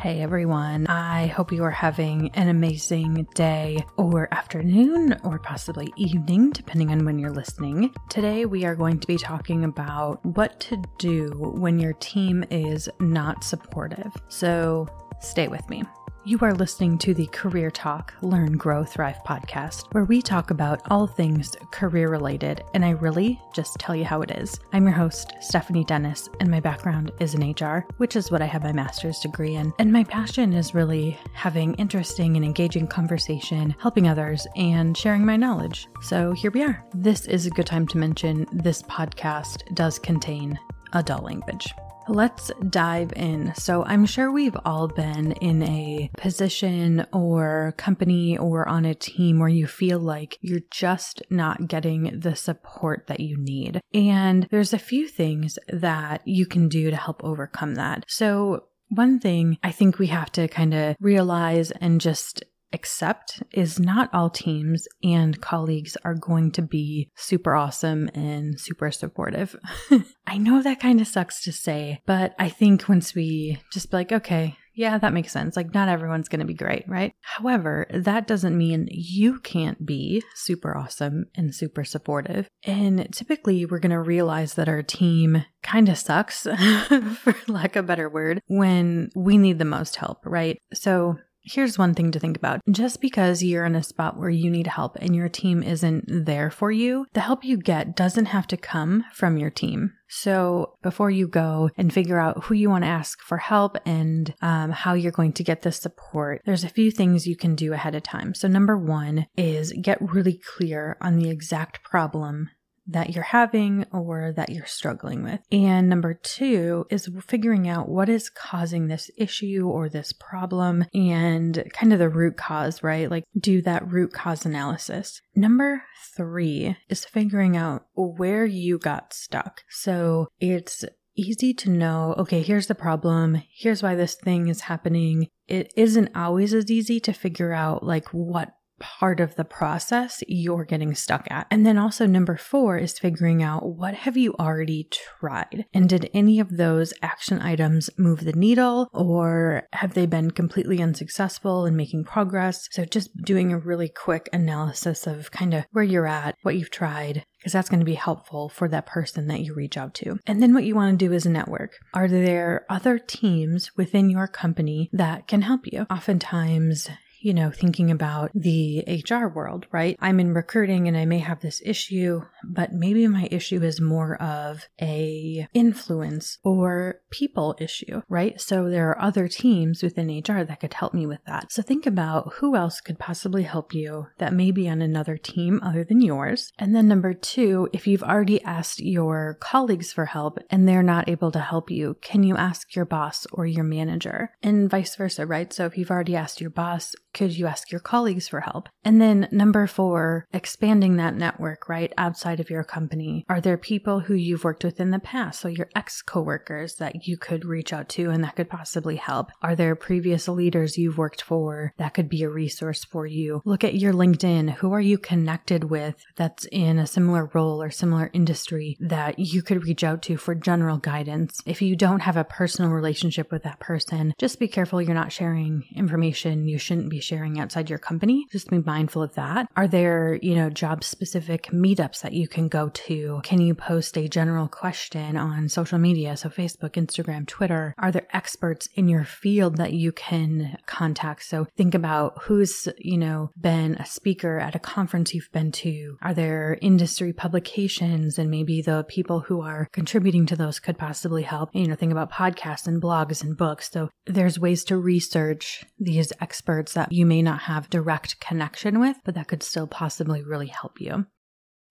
Hey everyone, I hope you are having an amazing day or afternoon or possibly evening, depending on when you're listening. Today we are going to be talking about what to do when your team is not supportive. So stay with me. You are listening to the Career Talk Learn, Grow, Thrive podcast, where we talk about all things career related, and I really just tell you how it is. I'm your host, Stephanie Dennis, and my background is in HR, which is what I have my master's degree in. And my passion is really having interesting and engaging conversation, helping others, and sharing my knowledge. So here we are. This is a good time to mention this podcast does contain adult language. Let's dive in. So, I'm sure we've all been in a position or company or on a team where you feel like you're just not getting the support that you need. And there's a few things that you can do to help overcome that. So, one thing I think we have to kind of realize and just accept is not all teams and colleagues are going to be super awesome and super supportive. I know that kind of sucks to say, but I think once we just be like, okay, yeah, that makes sense. Like, not everyone's going to be great, right? However, that doesn't mean you can't be super awesome and super supportive. And typically, we're going to realize that our team kind of sucks, for lack of a better word, when we need the most help, right? So, Here's one thing to think about. Just because you're in a spot where you need help and your team isn't there for you, the help you get doesn't have to come from your team. So before you go and figure out who you want to ask for help and um, how you're going to get the support, there's a few things you can do ahead of time. So number one is get really clear on the exact problem that you're having or that you're struggling with. And number two is figuring out what is causing this issue or this problem and kind of the root cause, right? Like do that root cause analysis. Number three is figuring out where you got stuck. So it's easy to know, okay, here's the problem. Here's why this thing is happening. It isn't always as easy to figure out like what part of the process you're getting stuck at. And then also number 4 is figuring out what have you already tried? And did any of those action items move the needle or have they been completely unsuccessful in making progress? So just doing a really quick analysis of kind of where you're at, what you've tried, because that's going to be helpful for that person that you reach out to. And then what you want to do is network. Are there other teams within your company that can help you? Oftentimes, you know, thinking about the HR world, right? I'm in recruiting and I may have this issue, but maybe my issue is more of a influence or people issue, right? So there are other teams within HR that could help me with that. So think about who else could possibly help you that may be on another team other than yours. And then number two, if you've already asked your colleagues for help and they're not able to help you, can you ask your boss or your manager? And vice versa, right? So if you've already asked your boss, could you ask your colleagues for help? And then number four, expanding that network, right? Outside of your company. Are there people who you've worked with in the past? So your ex coworkers that you could reach out to and that could possibly help. Are there previous leaders you've worked for that could be a resource for you? Look at your LinkedIn. Who are you connected with that's in a similar role or similar industry that you could reach out to for general guidance? If you don't have a personal relationship with that person, just be careful you're not sharing information you shouldn't be sharing outside your company. Just be mindful of that. Are there, you know, job specific meetups that you can go to? Can you post a general question on social media? So Facebook, Instagram, Twitter. Are there experts in your field that you can contact? So think about who's, you know, been a speaker at a conference you've been to. Are there industry publications and maybe the people who are contributing to those could possibly help? You know, think about podcasts and blogs and books. So there's ways to research these experts that you may not have direct connection with, but that could still possibly really help you.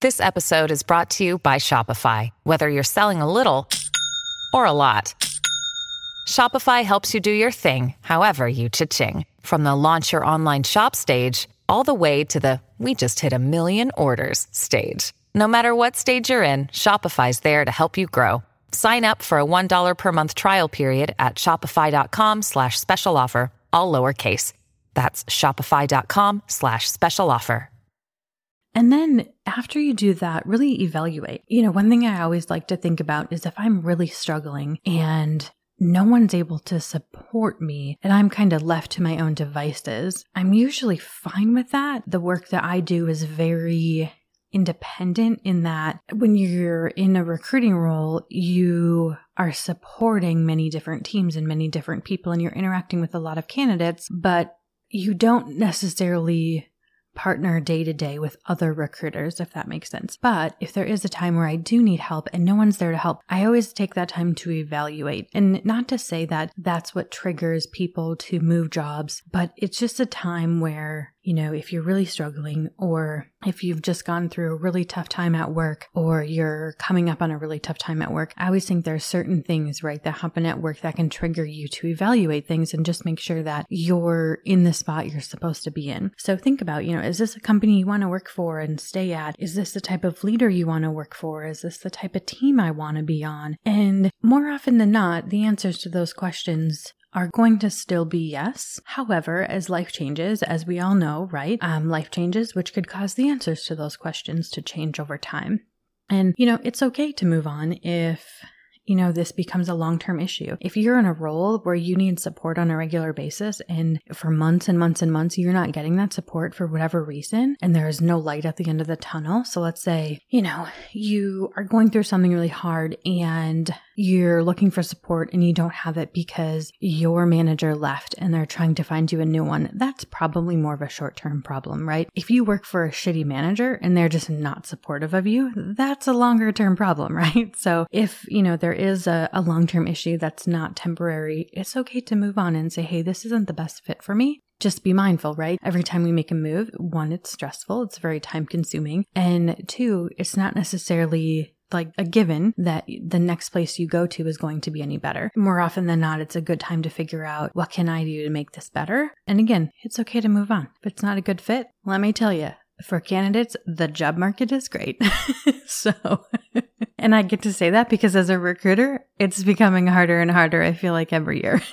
This episode is brought to you by Shopify. Whether you're selling a little or a lot, Shopify helps you do your thing, however you cha-ching. From the launch your online shop stage, all the way to the we just hit a million orders stage. No matter what stage you're in, Shopify's there to help you grow. Sign up for a $1 per month trial period at shopify.com slash special offer, all lowercase. That's shopify.com slash special offer. And then after you do that, really evaluate. You know, one thing I always like to think about is if I'm really struggling and no one's able to support me and I'm kind of left to my own devices, I'm usually fine with that. The work that I do is very independent in that when you're in a recruiting role, you are supporting many different teams and many different people and you're interacting with a lot of candidates, but you don't necessarily partner day to day with other recruiters, if that makes sense. But if there is a time where I do need help and no one's there to help, I always take that time to evaluate. And not to say that that's what triggers people to move jobs, but it's just a time where you know, if you're really struggling or if you've just gone through a really tough time at work or you're coming up on a really tough time at work, I always think there's certain things, right, that happen at work that can trigger you to evaluate things and just make sure that you're in the spot you're supposed to be in. So think about, you know, is this a company you want to work for and stay at? Is this the type of leader you want to work for? Is this the type of team I want to be on? And more often than not, the answers to those questions are going to still be yes. However, as life changes, as we all know, right? Um, life changes, which could cause the answers to those questions to change over time. And, you know, it's okay to move on if you know, this becomes a long term issue. If you're in a role where you need support on a regular basis and for months and months and months, you're not getting that support for whatever reason, and there is no light at the end of the tunnel. So let's say, you know, you are going through something really hard and you're looking for support and you don't have it because your manager left and they're trying to find you a new one, that's probably more of a short term problem, right? If you work for a shitty manager and they're just not supportive of you, that's a longer term problem, right? So if, you know, there is a, a long term issue that's not temporary, it's okay to move on and say, hey, this isn't the best fit for me just be mindful, right? Every time we make a move, one, it's stressful, it's very time consuming. And two, it's not necessarily like a given that the next place you go to is going to be any better. More often than not, it's a good time to figure out what can I do to make this better? And again, it's okay to move on. If it's not a good fit, let me tell you, for candidates, the job market is great. so, and I get to say that because as a recruiter, it's becoming harder and harder, I feel like every year.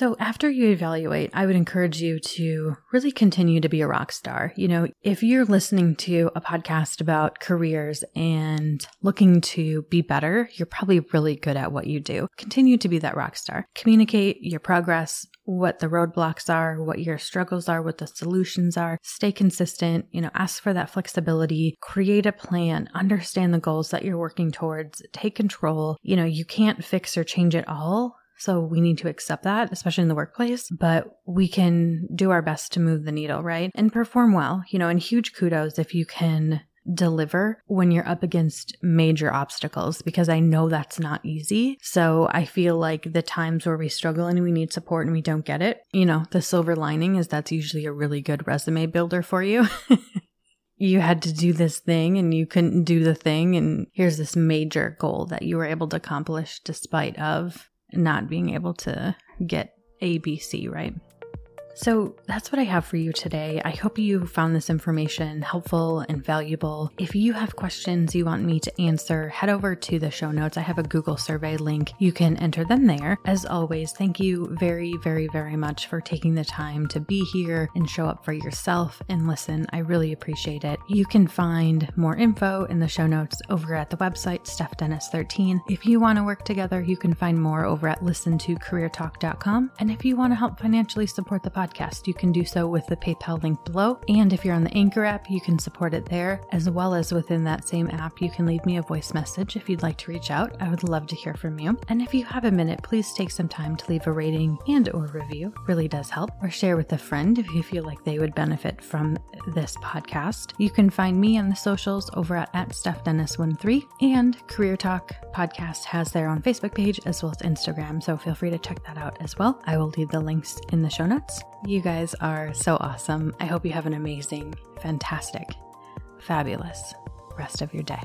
So, after you evaluate, I would encourage you to really continue to be a rock star. You know, if you're listening to a podcast about careers and looking to be better, you're probably really good at what you do. Continue to be that rock star. Communicate your progress, what the roadblocks are, what your struggles are, what the solutions are. Stay consistent, you know, ask for that flexibility, create a plan, understand the goals that you're working towards, take control. You know, you can't fix or change it all so we need to accept that, especially in the workplace, but we can do our best to move the needle, right? And perform well, you know, and huge kudos if you can deliver when you're up against major obstacles because I know that's not easy. So I feel like the times where we struggle and we need support and we don't get it, you know, the silver lining is that's usually a really good resume builder for you. you had to do this thing and you couldn't do the thing and here's this major goal that you were able to accomplish despite of not being able to get ABC right. So that's what I have for you today. I hope you found this information helpful and valuable. If you have questions you want me to answer, head over to the show notes. I have a Google survey link. You can enter them there. As always, thank you very, very, very much for taking the time to be here and show up for yourself and listen. I really appreciate it. You can find more info in the show notes over at the website, Steph Dennis 13. If you want to work together, you can find more over at listentocareertalk.com. And if you want to help financially support the podcast, podcast, you can do so with the PayPal link below. And if you're on the Anchor app, you can support it there, as well as within that same app, you can leave me a voice message if you'd like to reach out. I would love to hear from you. And if you have a minute, please take some time to leave a rating and or review. Really does help. Or share with a friend if you feel like they would benefit from this podcast. You can find me on the socials over at, at StephDennis13 and Career Talk Podcast has their own Facebook page as well as Instagram. So feel free to check that out as well. I will leave the links in the show notes. You guys are so awesome. I hope you have an amazing, fantastic, fabulous rest of your day.